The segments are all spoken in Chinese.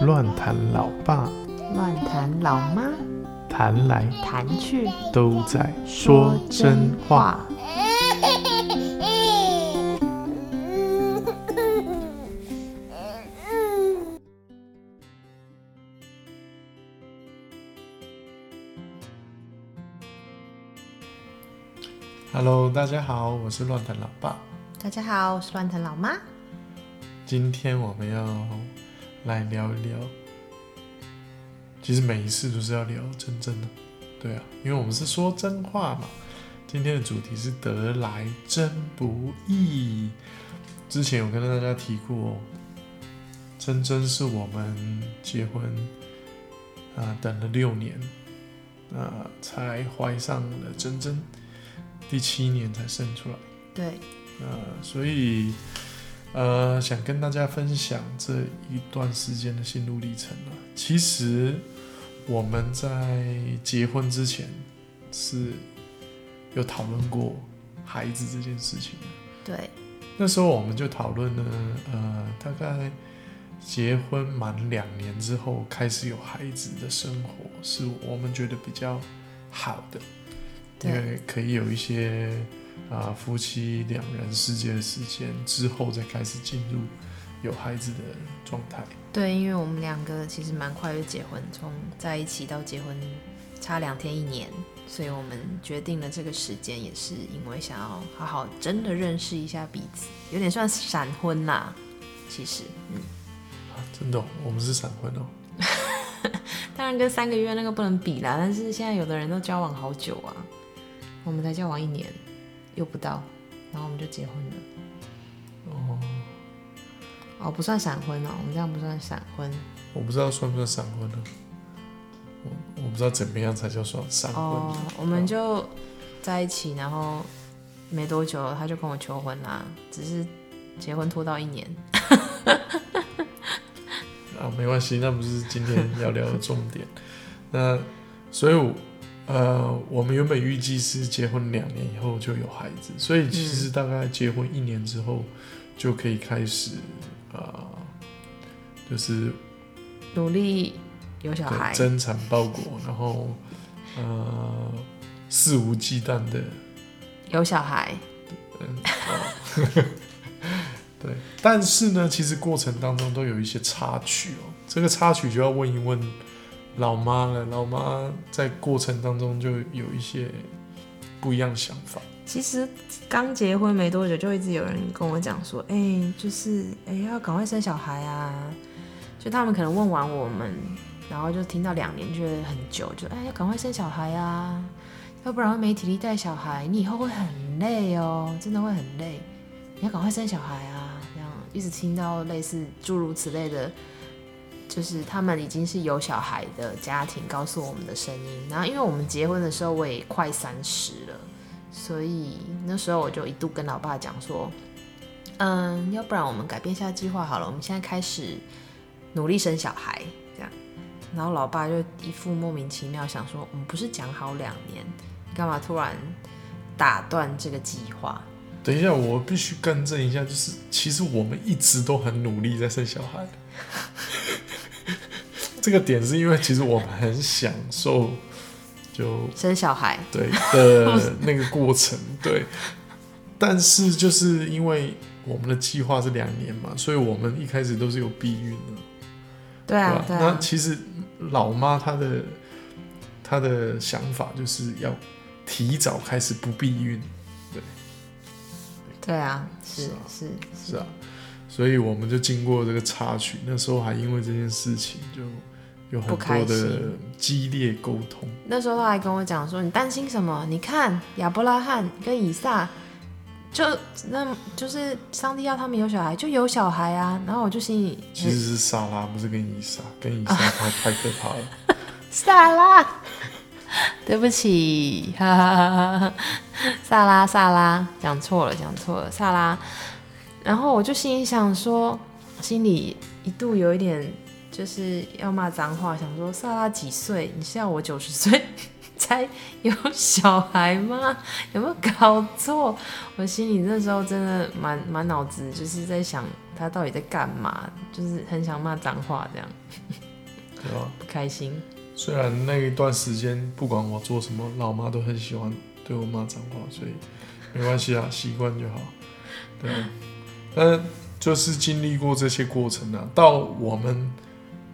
乱谈老爸，乱谈老妈，谈来谈去都在说真话。。Hello，大家好，我是乱谈老爸。大家好，我是乱谈老妈。今天我们要来聊一聊，其实每一次都是要聊真正的，对啊，因为我们是说真话嘛。今天的主题是得来真不易。之前有跟大家提过，真真是我们结婚啊、等了六年啊、才怀上了真真，第七年才生出来。对，呃，所以呃，想跟大家分享这一段时间的心路历程啊。其实我们在结婚之前是有讨论过孩子这件事情的。对，那时候我们就讨论了，呃，大概结婚满两年之后开始有孩子的生活，是我们觉得比较好的，因对，为可以有一些啊、夫妻两人世界的时间之后，再开始进入有孩子的状态。对，因为我们两个其实蛮快就结婚，从在一起到结婚差两天一年，所以我们决定了这个时间，也是因为想要好好真的认识一下彼此，有点算闪婚啦。其实，嗯，啊，真的哦、我们是闪婚哦。当然跟三个月那个不能比啦，但是现在有的人都交往好久啊，我们才交往一年又不到，然后我们就结婚了。哦，哦，不算闪婚哦，我们这样不算闪婚我不知道算不算闪婚呢、我我不知道怎么样才叫算闪婚。哦。我们就在一起，然后没多久他就跟我求婚啦，只是结婚拖到一年。啊，没关系，那不是今天要聊的重点。那所以我，呃，我们原本预计是结婚两年以后就有孩子，所以其实大概结婚一年之后就可以开始，呃，就是努力有小孩，增产报国，然后呃肆无忌惮的，有小孩，嗯，哦 对。但是呢，其实过程当中都有一些插曲哦。这个插曲就要问一问老妈了。老妈在过程当中就有一些不一样的想法。其实刚结婚没多久，就一直有人跟我讲说，哎、就是哎、要赶快生小孩啊。就他们可能问完我们，然后就听到两年，觉得很久，就哎、要赶快生小孩啊，要不然会没体力带小孩，你以后会很累哦，真的会很累。你要赶快生小孩啊，这样一直听到类似诸如此类的，就是他们已经是有小孩的家庭告诉我们的声音。然后因为我们结婚的时候我也快三十了。所以那时候我就一度跟老爸讲说，嗯，要不然我们改变一下计划好了，我们现在开始努力生小孩，这样。然后老爸就一副莫名其妙，想说，我们不是讲好两年，你干嘛突然打断这个计划？等一下，我必须更正一下，就是其实我们一直都很努力在生小孩。这个点是因为其实我们很享受就生小孩，对的那个过程，对。但是就是因为我们的计划是两年嘛，所以我们一开始都是有避孕的，吧，？对啊对啊，那其实老妈她的她的想法就是要提早开始不避孕，对。对啊，是是啊。是。是啊，所以我们就经过这个插曲，那时候还因为这件事情就有很多的激烈沟通。那时候他还跟我讲说：“你担心什么？你看亚伯拉罕跟以撒，就那就是上帝要他们有小孩，就有小孩啊。”然后我就心里其实是萨拉，不是跟以撒，跟以撒太太可怕了。萨拉，对不起，哈哈哈哈哈，萨拉萨拉，讲错了讲错了，萨拉。然后我就心里想说，心里一度有一点就是要骂脏话，想说萨拉几岁？你是要我九十岁 才有小孩吗？有没有搞错？我心里那时候真的满满脑子就是在想他到底在干嘛，就是很想骂脏话这样，对啊？不开心。虽然那一段时间不管我做什么，老妈都很喜欢对我骂脏话，所以没关系啊，习惯就好。对，但就是经历过这些过程啊，到我们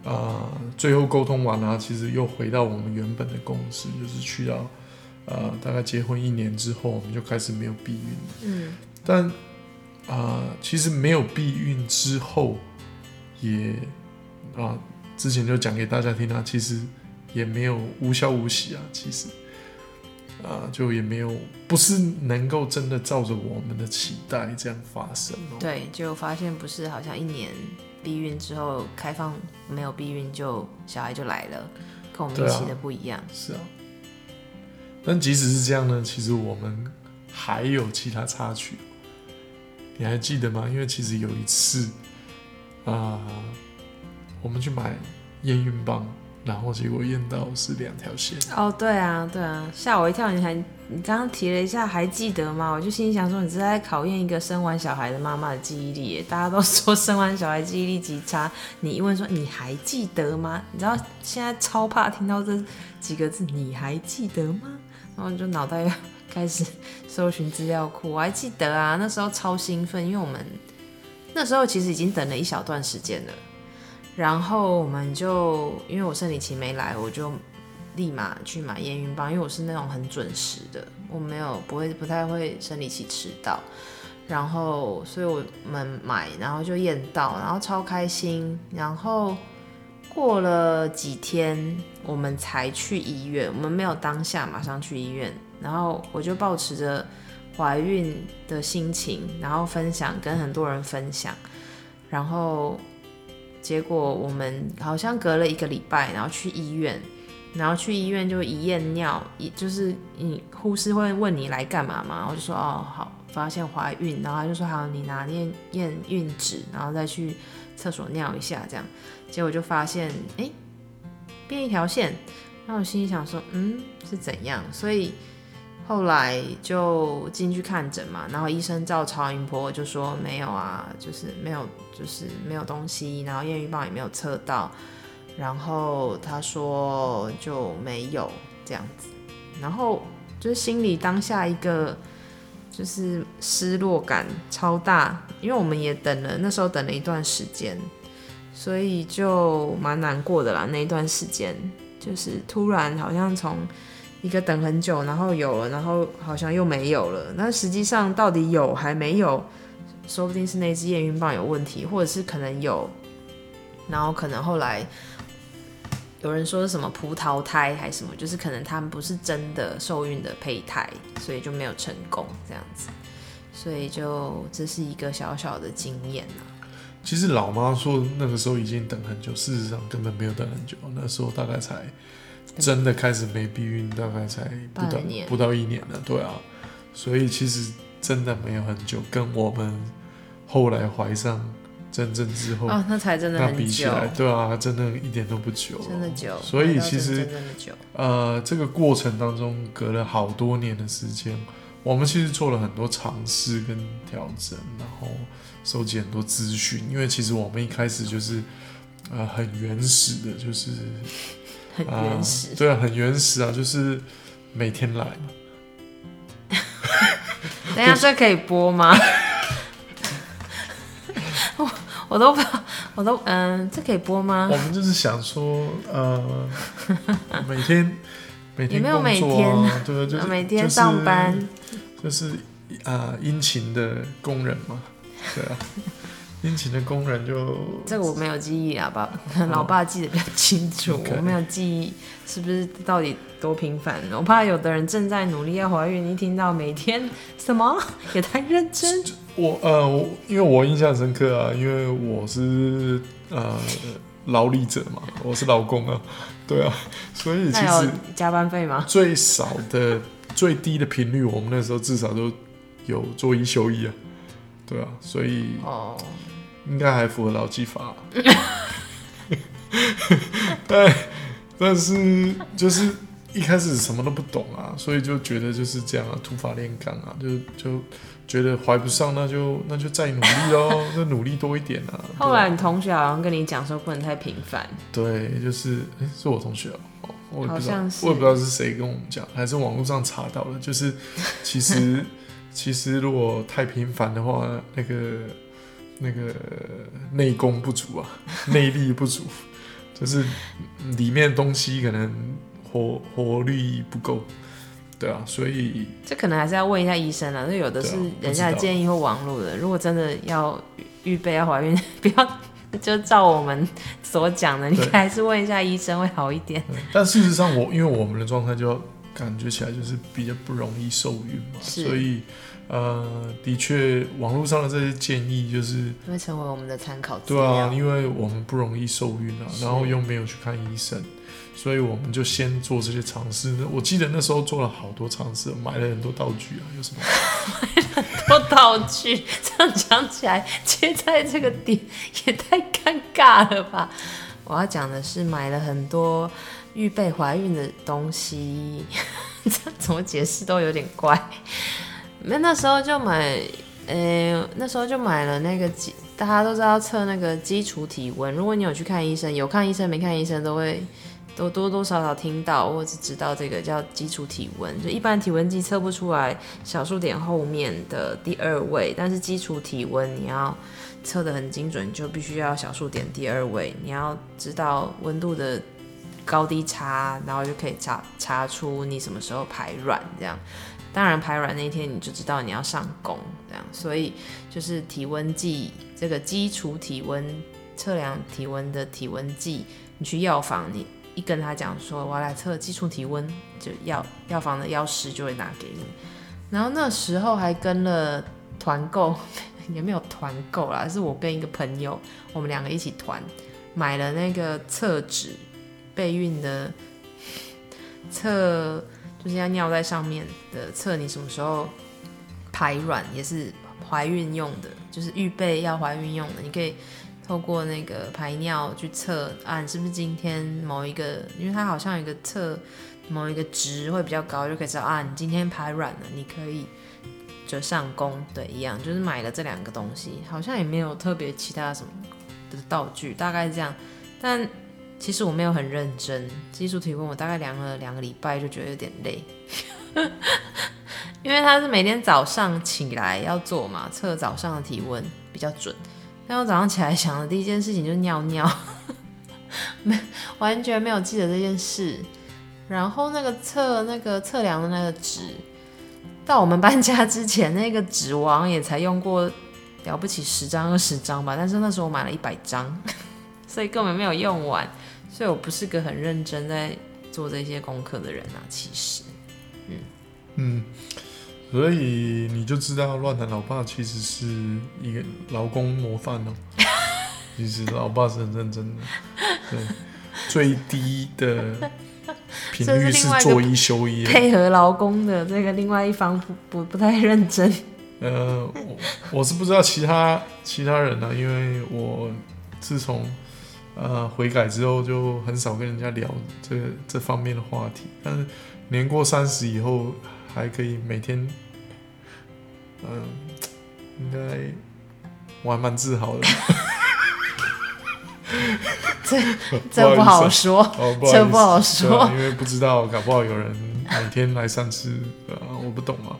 啊、最后沟通完啊，其实又回到我们原本的公司，就是去到呃大概结婚一年之后，我们就开始没有避孕了。嗯，但啊、其实没有避孕之后，也啊、之前就讲给大家听啊，其实也没有无消无息啊，其实啊、就也没有不是能够真的照着我们的期待这样发生哦。对，就发现不是好像一年避孕之后开放没有避孕就小孩就来了，跟我们预期的不一样。是啊，但即使是这样呢，其实我们还有其他插曲，你还记得吗？因为其实有一次啊、我们去买验孕棒，然后结果验到是两条线。哦，对啊，对啊，吓我一跳！你还你刚刚提了一下，还记得吗？我就心想说，你是在考验一个生完小孩的妈妈的记忆力。大家都 说生完小孩记忆力极差，你一问说你还记得吗？你知道现在超怕听到这几个字，你还记得吗？然后就脑袋 开始搜寻资料库，我还记得啊，那时候超兴奋，因为我们那时候其实已经等了一小段时间了。然后我们就因为我生理期没来，我就立马去买验孕棒，因为我是那种很准时的，我没有不会不太会生理期迟到，然后所以我们买，然后就验到，然后超开心，然后过了几天我们才去医院，我们没有当下马上去医院，然后我就保持着怀孕的心情，然后分享跟很多人分享，然后结果我们好像隔了一个礼拜，然后去医院。然后去医院就一验尿，一就是你护士会问你来干嘛嘛，我就说哦好，发现怀孕，然后他就说好，你拿验验孕纸，然后再去厕所尿一下这样，结果就发现哎变一条线，然后我心里想说嗯是怎样，所以后来就进去看诊嘛，然后医生照超音波就说没有啊，就是没有就是没有东西，然后验孕棒也没有测到。然后他说就没有这样子，然后就是心里当下一个就是失落感超大，因为我们也等了那时候等了一段时间，所以就蛮难过的啦。那一段时间就是突然好像从一个等很久，然后有了，然后好像又没有了。那实际上到底有还没有，说不定是那支验孕棒有问题，或者是可能有，然后可能后来。有人说是什么葡萄胎还是什么，就是可能他们不是真的受孕的胚胎，所以就没有成功这样子，所以就这是一个小小的经验啊。其实老妈说那个时候已经等很久，事实上根本没有等很久，那时候大概才真的开始没避孕，大概才不到不到一年了，对啊，所以其实真的没有很久，跟我们后来怀上真正之后，哦，那才真的比起来，对啊，真的一点都不久，真的久。所以其实真正的久，呃，这个过程当中隔了好多年的时间，我们其实做了很多尝试跟调整，然后收集很多资讯。因为其实我们一开始就是呃很原始的，就是很啊、原始。对啊，很原始啊，就是每天来嘛。等一下，这可以播吗？我我都不，我都嗯，这可以播吗我？们就是想说，呃，每天每天也没有每天啊，对啊，就是每天上班，就是啊、殷勤的工人嘛，对啊，殷勤的工人就这个我没有记忆啊，爸，老爸记得比较清楚 我没有记忆是不是到底多频繁？我怕有的人正在努力要怀孕，一听到每天什么？也太认真，我呃，我因为我印象深刻啊，因为我是呃劳力者嘛，我是老公啊，对啊，所以其实加班费吗？最少的最低的频率，我们那时候至少都有做一休一啊，对啊，所以哦，应该还符合劳基法。但但是就是一开始什么都不懂啊，所以就觉得就是这样啊，土法炼钢啊，就就觉得怀不上，那就那就再努力喽，就努力多一点啊。后来你同学好像跟你讲说不能太频繁，对，就是诶是我同学哦，我也不知道好像，是我也不知道是谁跟我们讲，还是网络上查到的，就是其实 其实如果太频繁的话，那个那个内功不足啊，内力不足，就是里面的东西可能活活力不够，对啊，所以这可能还是要问一下医生了。那有的是人家的建议或网络的，如果真的要预预备 要怀孕，不要就照我们所讲的，你对还是问一下医生会好一点。嗯但事实上我因为我们的状态就感觉起来就是比较不容易受孕嘛，所以呃，的确网络上的这些建议就是。会成为我们的参考对啊。，因为我们不容易受孕啊，然后又没有去看医生，所以我们就先做这些尝试。那我记得那时候做了好多尝试，买了很多道具啊，有什么？买了很多道具，这样讲起来，接在这个点也太尴尬了吧？我要讲的是买了很多预备怀孕的东西，这怎么解释都有点怪。那那时候就买，呃、那时候就买了那个基，大家都知道测那个基础体温。如果你有去看医生，有看医生没看医生都会都多多少少听到或者知道这个叫基础体温，就一般体温计测不出来小数点后面的第二位，但是基础体温你要测得很精准，就必须要小数点第二位，你要知道温度的高低差，然后就可以查查出你什么时候排卵这样。当然排卵那天你就知道你要上工这样，所以就是体温计这个基础体温测量体温的体温计，你去药房你一跟他讲说我要来测基础体温，就药药房的药师就会拿给你。然后那时候还跟了团购，也没有团购啦，是我跟一个朋友，我们两个一起团买了那个测纸备孕的测，就是要尿在上面的测你什么时候排卵，也是怀孕用的，就是预备要怀孕用的，你可以。透过那个排尿去测啊，你是不是今天某一个，因为它好像有一个测某一个值会比较高，就可以知道啊，你今天排卵了，你可以就上工，对，一样，就是买了这两个东西，好像也没有特别其他什么的道具，大概是这样。但其实我没有很认真，基础体温我大概量了两个礼拜，就觉得有点累，因为他是每天早上起来要做嘛，测早上的体温比较准。但我早上起来想的第一件事情就是尿尿，没完全没有记得这件事。然后那个测那个测量的那个纸，到我们搬家之前，那个纸王也才用过了不起十张二十张吧，但是那时候我买了一百张，所以根本没有用完。所以我不是个很认真在做这些功课的人啊，其实。嗯嗯，所以你就知道乱谈老爸其实是一个劳工模范哦。其实老爸是很认真的，对，最低的频率是做一休一。配合劳工的这个另外一方不不不太认真，呃，我我是不知道其他其他人呢、因为我自从呃悔改之后，就很少跟人家聊这这方面的话题。但是年过三十以后，还可以每天，嗯、应该我还蛮自豪的。这这不好说。哦，不好这不好说啊因为不知道，搞不好有人每天来三次，呃，我不懂嘛，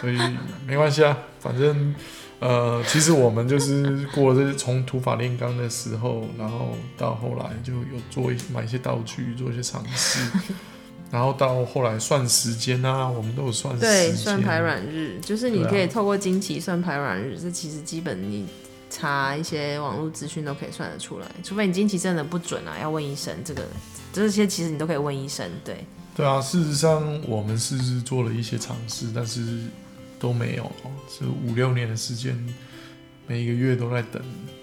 所以没关系啊，反正呃，其实我们就是过这从土法炼钢的时候，然后到后来就有做一买一些道具，做一些尝试，然后到后来算时间啊，我们都有算时对，算排卵日，就是你可以透过经期算排卵日，这其实基本你查一些网络资讯都可以算得出来，除非你经期真的不准啊，要问医生。这个这些其实你都可以问医生，对。对啊，事实上我们是做了一些尝试，但是都没有，是五六年的时间，每一个月都在等。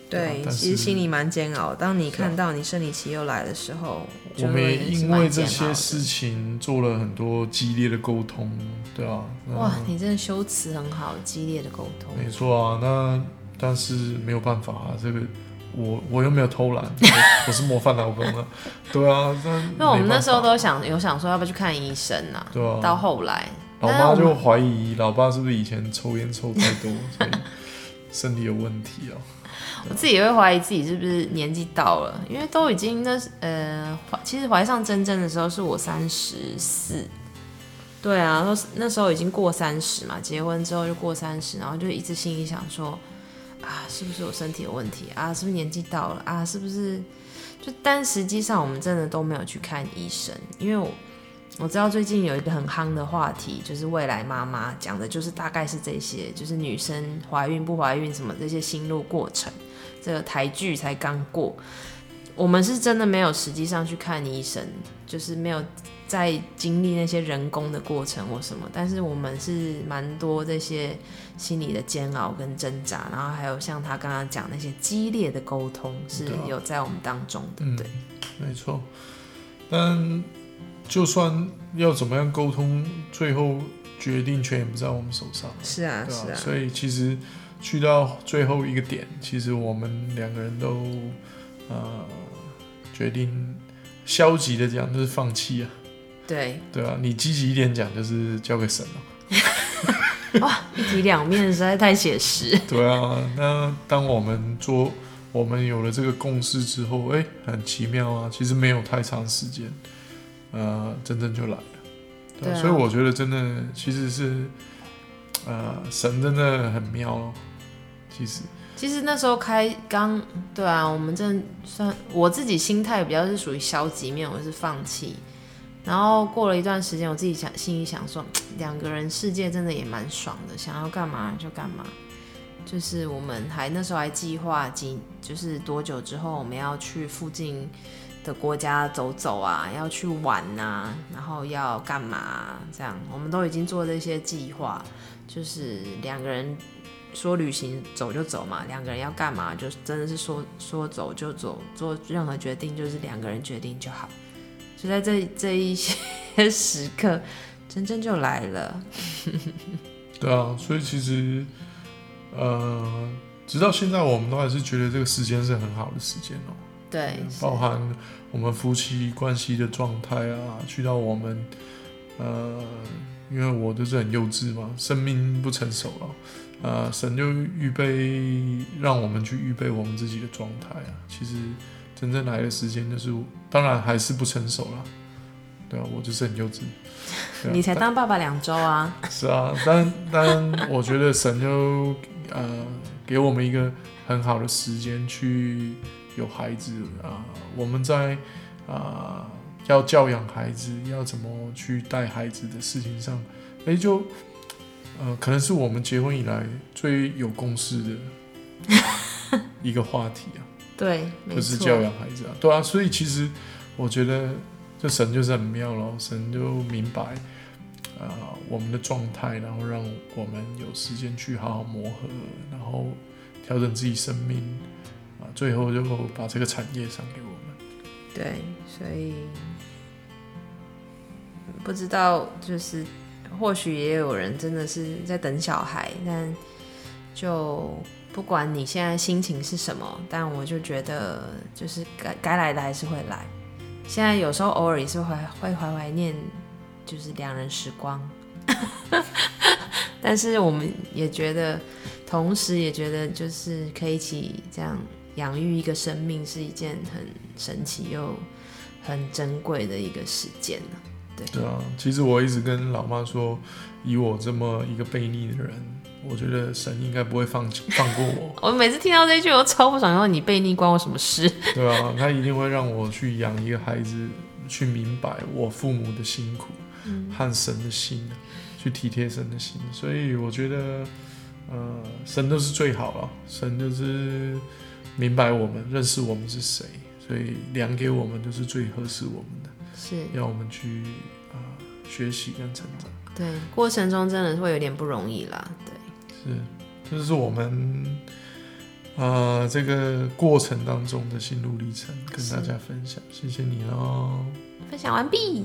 对，其实心里蛮煎熬。当你看到你生理期又来的时候，我们也因为这些事情做了很多激烈的沟通，对啊，哇，你真的修辞很好，激烈的沟通。没错啊，那但是没有办法啊，这个我我又没有偷懒，我我是模范老公啊，对啊，那因为我们那时候都想有想说要不要去看医生啊，对啊，到后来，老妈就怀疑老爸是不是以前抽烟抽太多，所以身体有问题哦。我自己也会怀疑自己是不是年纪到了，因为都已经那呃，怀其实怀上真正的时候是我三十四，对啊，那时那时候已经过三十嘛，结婚之后就过三十，然后就一直心里想说，啊，是不是我身体有问题啊？是不是年纪到了啊？是不是？就但实际上我们真的都没有去看医生，因为我我知道最近有一个很夯的话题，就是未来妈妈讲的，就是大概是这些，就是女生怀孕不怀孕什么这些心路过程。这个台剧才刚过，我们是真的没有实际上去看医生，就是没有在经历那些人工的过程或什么，但是我们是蛮多这些心理的煎熬跟挣扎，然后还有像他刚刚讲那些激烈的沟通是有在我们当中的，嗯对，没错，但就算要怎么样沟通，最后决定权也不在我们手上，是啊啊，是啊，所以其实去到最后一个点，其实我们两个人都呃决定消极的讲就是放弃啊，对，对啊，你积极一点讲就是交给神了，哇，一体两面实在太写实，对啊，那当我们做我们有了这个共识之后，哎、很奇妙啊，其实没有太长时间，呃，真正就来了，对对啊所以我觉得真的其实是，呃，神真的很妙哦，其实，其实那时候开刚对啊，我们真算我自己心态比较是属于消极面，我是放弃。然后过了一段时间，我自己想心里想说，两个人世界真的也蛮爽的，想要干嘛就干嘛。就是我们还那时候还计划几，就是多久之后我们要去附近的国家走走啊，要去玩呐、然后要干嘛啊、这样我们都已经做这些计划，就是两个人说旅行走就走嘛，两个人要干嘛就真的是说说走就走，做任何决定就是两个人决定就好。就在这这一些 时刻，真正就来了。对啊，所以其实，呃，直到现在我们都还是觉得这个时间是很好的时间哦、对，包含我们夫妻关系的状态啊，去到我们，呃，因为我就是很幼稚嘛，生命不成熟了，呃，神就预备让我们去预备我们自己的状态啊。其实真正来的时间就是，当然还是不成熟了，对啊，我就是很幼稚。啊你才当爸爸两周啊，是啊，但但我觉得神就呃给我们一个很好的时间去有孩子啊、我们在啊、要教养孩子，要怎么去带孩子的事情上，哎就呃可能是我们结婚以来最有共识的一个话题啊，对，没就是，教养孩子啊，对啊，所以其实我觉得这神就是很妙咯，神就明白啊、呃我们的状态，然后让我们有时间去好好磨合，然后调整自己生命啊、最后就把这个产业赏给我们。对，所以不知道就是或许也有人真的是在等小孩，但就不管你现在心情是什么，但我就觉得就是该该来的还是会来。现在有时候偶尔也是会会怀怀念，就是两人时光，但是我们也觉得，同时也觉得就是可以一起这样养育一个生命是一件很神奇又很珍贵的一个事件呢。对对啊，其实我一直跟老妈说，以我这么一个悖逆的人，我觉得神应该不会放放过我。我每次听到这句，我超不爽，说你悖逆关我什么事？对啊，他一定会让我去养一个孩子，去明白我父母的辛苦和神的心，去体贴神的心。所以我觉得，呃，神都是最好了，神就是明白我们，认识我们是谁，所以量给我们就是最合适我们的，是要我们去啊、呃学习跟成长。对，过程中真的是会有点不容易啦。对，是，这就是我们呃这个过程当中的心路历程，跟大家分享。谢谢你喽。分享完毕。